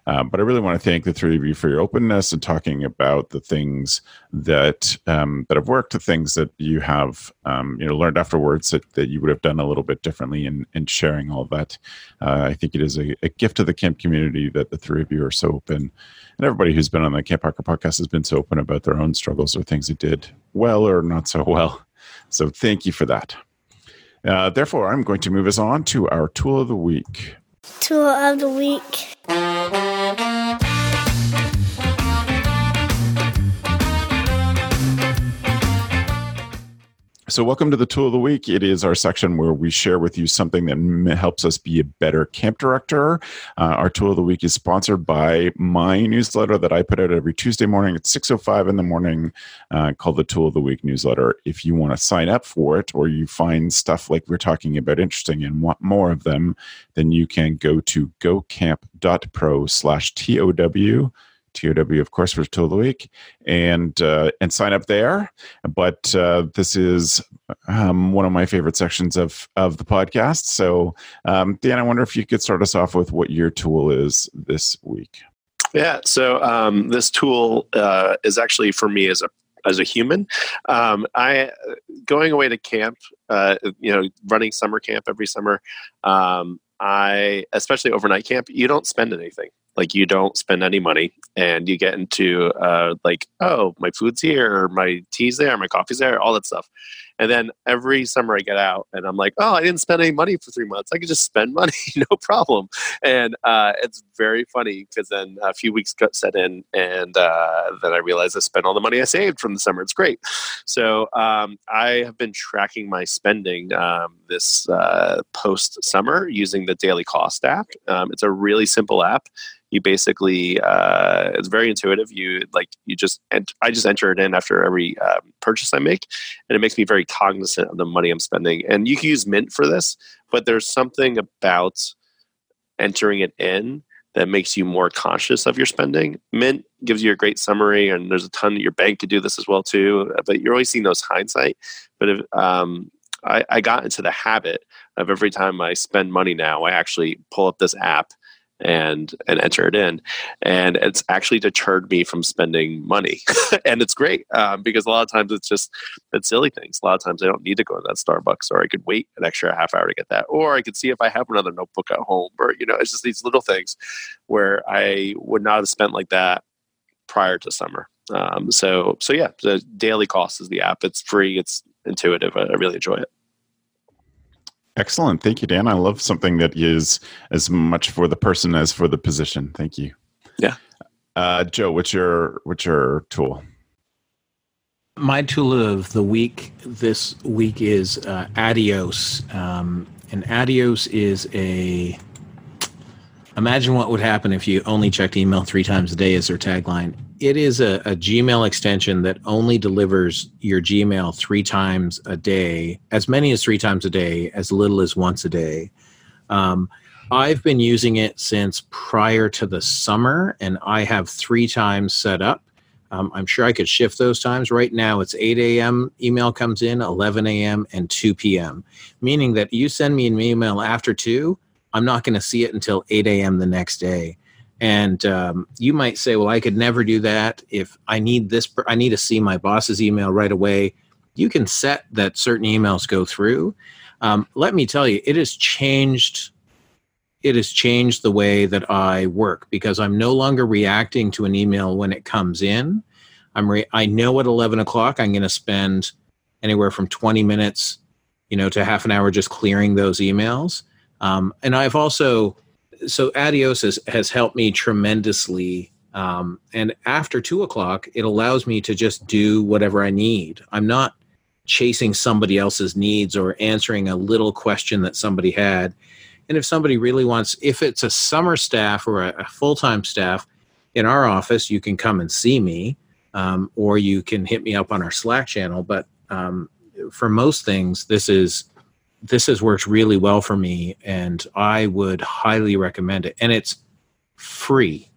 S3: Um, but I really want to thank the three of you for your openness and talking about the things that um, that have worked, the things that you have um, you know learned afterwards that, that you would have done a little bit differently, and, sharing all that. Uh, I think it is a, a, gift to the camp community that the three of you are so open, and everybody who's been on the Camp Hacker podcast has been so open about their own struggles or things they did well or not so well. So thank you for that. Uh, therefore, I'm going to move us on to our tool of the week.
S7: Tool of the week.
S3: So, welcome to the Tool of the Week. It is our section where we share with you something that helps us be a better camp director. Uh, our Tool of the Week is sponsored by my newsletter that I put out every Tuesday morning at 6.05 in the morning uh, called the Tool of the Week newsletter. If you want to sign up for it or you find stuff like we're talking about interesting and want more of them, then you can go to gocamp.pro slash TOW TOW, of course, for Tool of the Week, and uh, and sign up there. But uh, this is um, one of my favorite sections of of the podcast. So, um, Dan, I wonder if you could start us off with what your tool is this week.
S4: Yeah, so um, this tool uh, is actually for me as a as a human. Um, I going away to camp, uh, you know, running summer camp every summer. Um, I especially overnight camp, you don't spend anything like you don't spend any money and you get into uh, like oh my food's here my tea's there my coffee's there all that stuff. And then every summer i get out and i'm like oh i didn't spend any money for three months. I could just spend money no problem. And uh, it's very funny because then a few weeks got set in and uh, then i realized i spent all the money i saved from the summer. It's great. So um, i have been tracking my spending um, this uh, post summer using the daily cost app. Um, it's a really simple app you basically uh, it's very intuitive. You like you just ent- i just enter it in after every um, purchase i make and it makes me very cognizant of the money i'm spending. And you can use mint for this but there's something about entering it in that makes you more conscious of your spending. Mint gives you a great summary and there's a ton your bank could do this as well too but you're always seeing those hindsight. But if um, I, I got into the habit of every time i spend money now i actually pull up this app and and enter it in. And it's actually deterred me from spending money. And it's great um, because a lot of times it's just it's silly things. A lot of times i don't need to go to that starbucks or i could wait an extra half hour to get that or i could see if i have another notebook at home or you know it's just these little things where i would not have spent like that prior to summer. Um, so so yeah the daily cost is the app. It's free. It's intuitive. I, I really enjoy it
S3: Excellent. Thank you, Dan. I love something that is as much for the person as for the position. Thank you.
S4: Yeah.
S3: Uh, Joe, what's your what's your tool?
S6: My tool of the week this week is uh, Adios, um, and Adios is a. Imagine what would happen if you only checked email three times a day is their tagline it is a, a, Gmail extension that only delivers your Gmail three times a day, as many as three times a day, as little as once a day. Um, I've been using it since prior to the summer, and I have three times set up. Um, I'm sure I could shift those times. Right now, it's 8 a.m. email comes in, 11 a.m., and 2 p.m., meaning that you send me an email after 2, I'm not going to see it until 8 a.m. the next day. And um, you might say, well, I could never do that. If I need this, I need to see my boss's email right away. You can set that certain emails go through. Um, let me tell you, it has changed. It has changed the way that I work because I'm no longer reacting to an email when it comes in. I'm re- I know at 11 o'clock I'm going to spend anywhere from 20 minutes, you know, to half an hour just clearing those emails. Um, and I've also so Adios has, has helped me tremendously. Um, and after two o'clock, it allows me to just do whatever I need. I'm not chasing somebody else's needs or answering a little question that somebody had. And if somebody really wants, if it's a summer staff or a, a full time staff in our office, you can come and see me, um, or you can hit me up on our Slack channel. But um, for most things, this is this has worked really well for me, and I would highly recommend it. And it's free.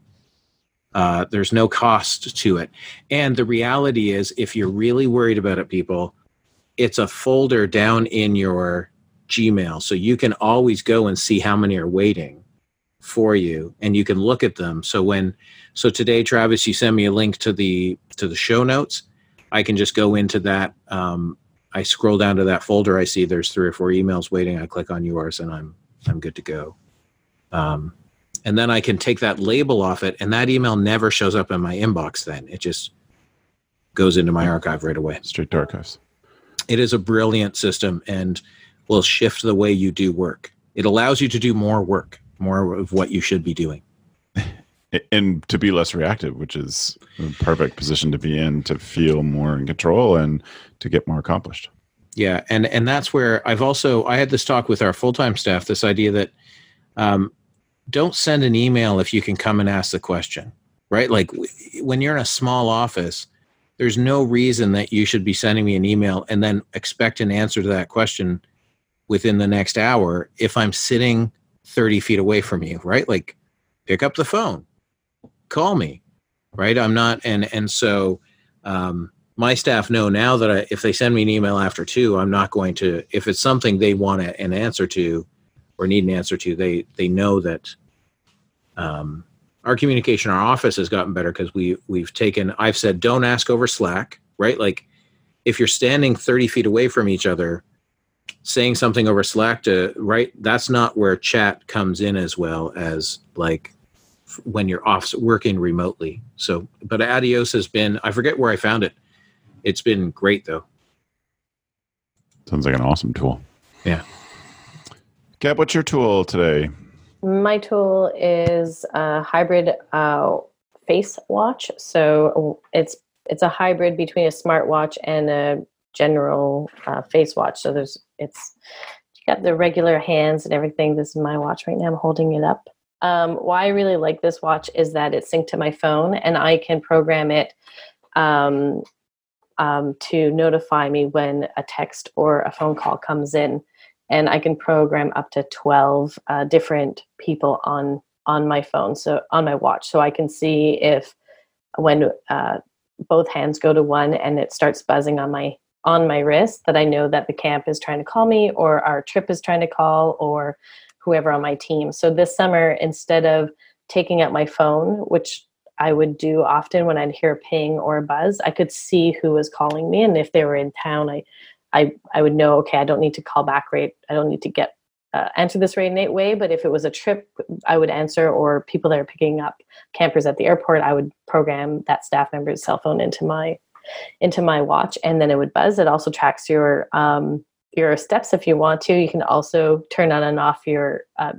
S6: Uh, there's no cost to it. And the reality is, if you're really worried about it, people, it's a folder down in your Gmail. So you can always go and see how many are waiting for you and you can look at them. So when so today, Travis, you send me a link to the to the show notes. I can just go into that. Um, I scroll down to that folder. I see there's three or four emails waiting. I click on yours, and I'm I'm good to go. Um, and then I can take that label off it, and that email never shows up in my inbox. Then it just goes into my archive right away.
S3: Straight to archives.
S6: It is a brilliant system, and will shift the way you do work. It allows you to do more work, more of what you should be doing
S3: and to be less reactive, which is a perfect position to be in to feel more in control and to get more accomplished.
S6: Yeah, and and that's where I've also I had this talk with our full time staff. This idea that um, don't send an email if you can come and ask the question, right? Like when you're in a small office, there's no reason that you should be sending me an email and then expect an answer to that question within the next hour if I'm sitting 30 feet away from you, right? Like pick up the phone call me right? I'm not and and so um, my staff know now that I, if they send me an email after two i'm not going to if it's something they want an answer to or need an answer to they they know that um, our communication our office has gotten better because we we've taken i've said don't ask over slack right? Like if you're standing 30 feet away from each other saying something over slack to right that's not where chat comes in as well as like when you're off working remotely. So, but Adios has been, I forget where I found it. It's been great though.
S3: Sounds like an awesome tool.
S6: Yeah.
S3: Gab, what's your tool today?
S5: My tool is a hybrid uh, face watch. So it's it's a hybrid between a smartwatch and a general uh, face watch. So there's it's you got the regular hands and everything. This is my watch right now. I'm holding it up. Um, why I really like this watch is that it's synced to my phone and I can program it um, um, to notify me when a text or a phone call comes in. And I can program up to 12 uh, different people on on my phone, so on my watch. So I can see if when uh, both hands go to one and it starts buzzing on my on my wrist that I know that the camp is trying to call me or our trip is trying to call or whoever on my team. So this summer, instead of taking out my phone, which I would do often when I'd hear a ping or a buzz, I could see who was calling me, and if they were in town, I, I, I would know. Okay, I don't need to call back right. I don't need to get uh, answer this right way. But if it was a trip, I would answer, or people that are picking up campers at the airport, I would program that staff member's cell phone into my into my watch, and then it would buzz. It also tracks your um, your steps if you want to. You can also turn on and off your uh,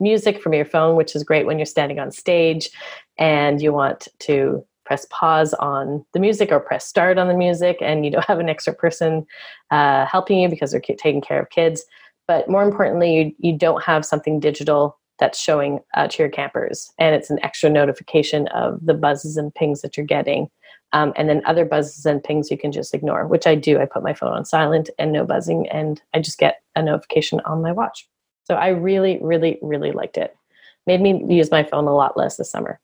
S5: music from your phone, which is great when you're standing on stage and you want to press pause on the music or press start on the music and you don't have an extra person uh, helping you because they're taking care of kids. But more importantly, you, you don't have something digital that's showing uh, to your campers and it's an extra notification of the buzzes and pings that you're getting um, and then other buzzes and pings you can just ignore, which I do. I put my phone on silent and no buzzing, and I just get a notification on my watch. So I really, really, really liked it. Made me use my phone a lot less this summer.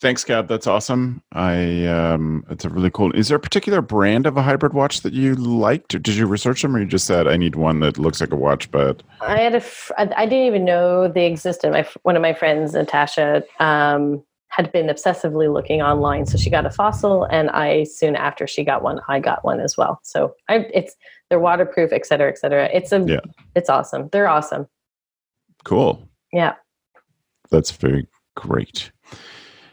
S3: Thanks, Gab. That's awesome. I um, it's a really cool. Is there a particular brand of a hybrid watch that you liked? Did you research them, or you just said I need one that looks like a watch? But
S5: I had a. Fr- I didn't even know they existed. My one of my friends, Natasha, um, had been obsessively looking online, so she got a fossil, and I soon after she got one, I got one as well. So I, it's they're waterproof, et cetera, et cetera. It's a. Yeah. It's awesome. They're awesome.
S3: Cool.
S5: Yeah.
S3: That's very great.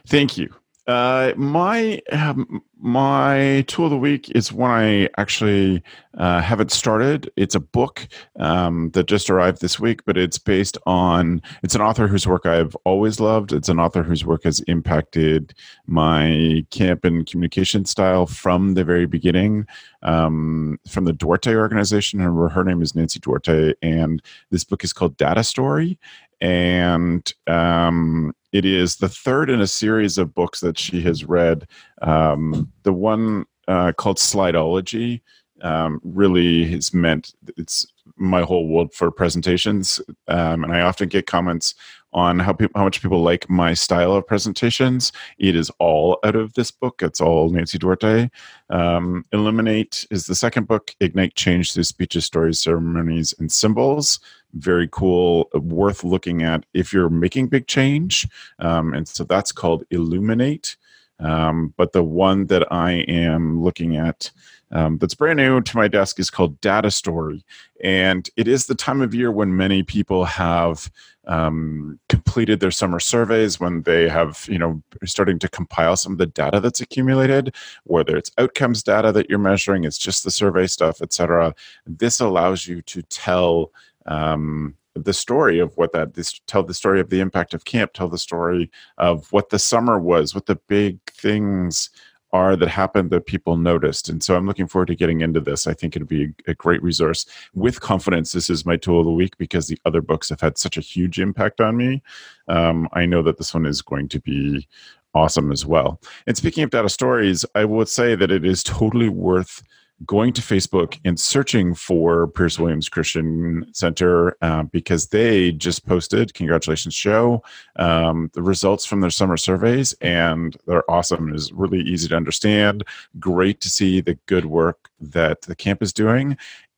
S3: Thank you. Uh, my um, my tool of the week is one I actually uh, haven't started. It's a book um, that just arrived this week, but it's based on it's an author whose work I've always loved. It's an author whose work has impacted my camp and communication style from the very beginning. Um, from the Duarte organization, her, her name is Nancy Duarte, and this book is called DataStory and um, it is the third in a series of books that she has read. Um, the one uh, called Slideology um, really has meant it's my whole world for presentations, um, and I often get comments on how people how much people like my style of presentations. It is all out of this book. It's all Nancy Duarte. Um, Illuminate is the second book. Ignite change through speeches, stories, ceremonies, and symbols. Very cool, worth looking at if you're making big change. Um, and so that's called Illuminate. Um, but the one that I am looking at um, that's brand new to my desk is called DataStory. And it is the time of year when many people have um, completed their summer surveys, when they have, you know, starting to compile some of the data that's accumulated, whether it's outcomes data that you're measuring, it's just the survey stuff, et cetera. This allows you to tell um, the story of what that this tell the story of the impact of camp tell the story of what the summer was what the big things are that happened that people noticed. And so i'm looking forward to getting into this. I think it'll be a, a great resource. With confidence this is my tool of the week because the other books have had such a huge impact on me. Um, i know that this one is going to be awesome as well. And speaking of data stories i would say that it is totally worth going to Facebook and searching for Pearce Williams Christian Center uh, because they just posted, congratulations, show, um, the results from their summer surveys, and they're awesome. It is really easy to understand. Great to see the good work that the camp is doing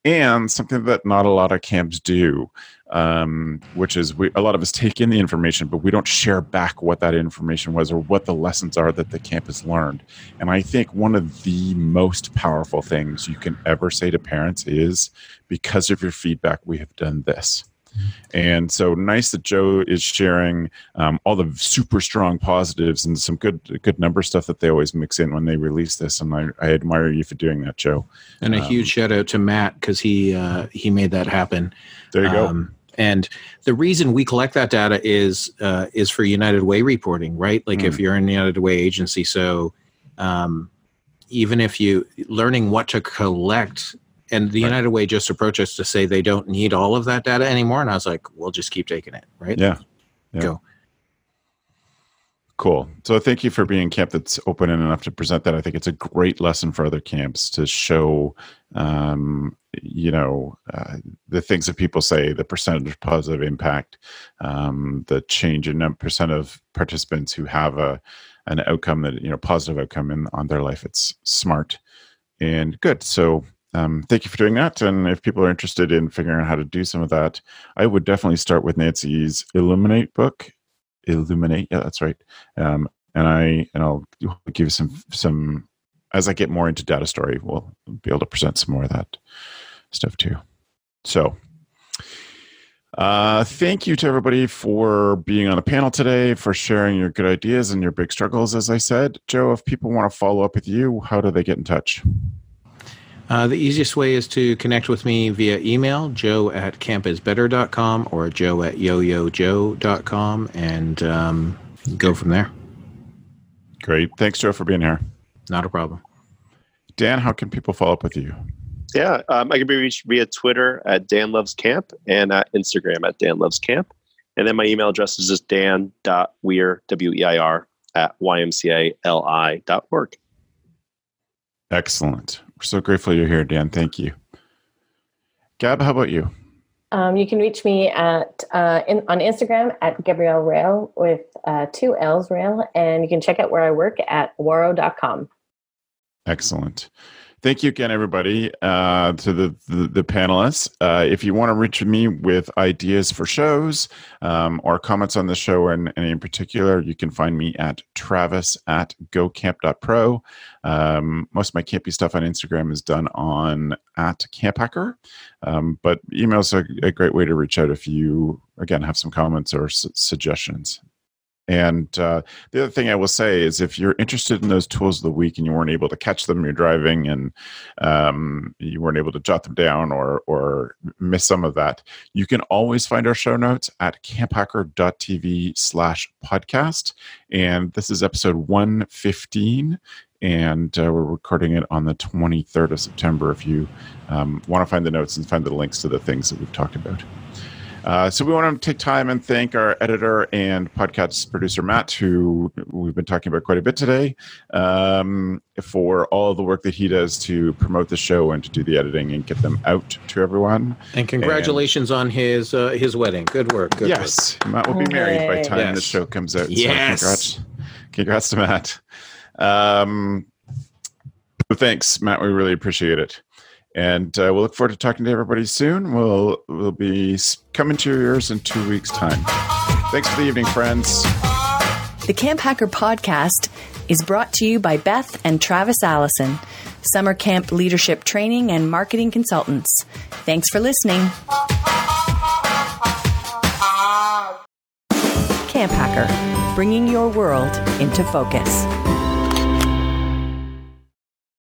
S3: and something that not a lot of camps do, um, which is we, a lot of us take in the information, but we don't share back what that information was or what the lessons are that the camp has learned. And I think one of the most powerful things you can ever say to parents is because of your feedback, we have done this. And so nice that Joe is sharing um, all the super strong positives and some good good number stuff that they always mix in when they release this. And I, I admire you for doing that, Joe.
S6: And a um, huge shout out to Matt because he uh, he made that happen.
S3: There you um, go.
S6: And the reason we collect that data is uh, is for United Way reporting, right? Like mm. if you're in the United Way agency, so um, even if you learning what to collect and the right. United Way just approached us to say they don't need all of that data anymore. And I was like, we'll just keep taking it, right?
S3: Yeah. yeah.
S6: Go.
S3: Cool. So thank you for being a camp that's open enough to present that. I think it's a great lesson for other camps to show, um, you know, uh, the things that people say, the percentage of positive impact, um, the change in percent of participants who have a an outcome that you know positive outcome in on their life. It's smart and good. So um, thank you for doing that. And if people are interested in figuring out how to do some of that, I would definitely start with Nancy's Illuminate book. Illuminate, yeah, that's right. Um, and I and I'll give some some as I get more into data story, we'll be able to present some more of that stuff too. So, uh, thank you to everybody for being on the panel today, for sharing your good ideas and your big struggles. As I said, Joe, if people want to follow up with you, how do they get in touch?
S6: Uh, the easiest way is to connect with me via email, joe at campisbetter.com or joe at yoyojoe.com, and um, go from there.
S3: Great. Thanks, Joe, for being here.
S6: Not a problem.
S3: Dan, how can people follow up with you?
S4: Yeah, um, I can be reached via Twitter at Dan Loves Camp and at Instagram at Dan Loves Camp. And then my email address is just dan.weir, W-E-I-R, at ymcali.org.
S3: Excellent. We're so grateful you're here, Dan. Thank you. Gab, how about you?
S5: Um, you can reach me at uh, in, on Instagram at Gabrielle Rail with uh, two L's Rail, and you can check out where I work at ouareau.com.
S3: Excellent. Thank you again, everybody, uh, to the, the, the panelists. Uh, if you want to reach me with ideas for shows um, or comments on the show and in particular, you can find me at travis at gocamp.pro. Um, most of my campy stuff on Instagram is done on at camphacker, um, but emails are a great way to reach out if you, again, have some comments or su- suggestions. And uh, the other thing I will say is if you're interested in those tools of the week and you weren't able to catch them, you're driving and um, you weren't able to jot them down or, or miss some of that, you can always find our show notes at camphacker.tv slash podcast. And this is episode 115 and uh, we're recording it on the 23rd of September. If you um, want to find the notes and find the links to the things that we've talked about. Uh, so we want to take time and thank our editor and podcast producer Matt, who we've been talking about quite a bit today, um, for all the work that he does to promote the show and to do the editing and get them out to everyone.
S6: And congratulations and, on his uh, his wedding. Good work. Good
S3: yes, work. Matt will be married by the time yes. the show comes out.
S6: Yes.
S3: So congrats, congrats to Matt. Um, thanks, Matt. We really appreciate it. And uh, we'll look forward to talking to everybody soon. We'll we'll be coming to your ears in two weeks' time. Thanks for the evening, friends.
S1: The Camp Hacker podcast is brought to you by Beth and Travis Allison, summer camp leadership training and marketing consultants. Thanks for listening. Camp Hacker, bringing your world into focus.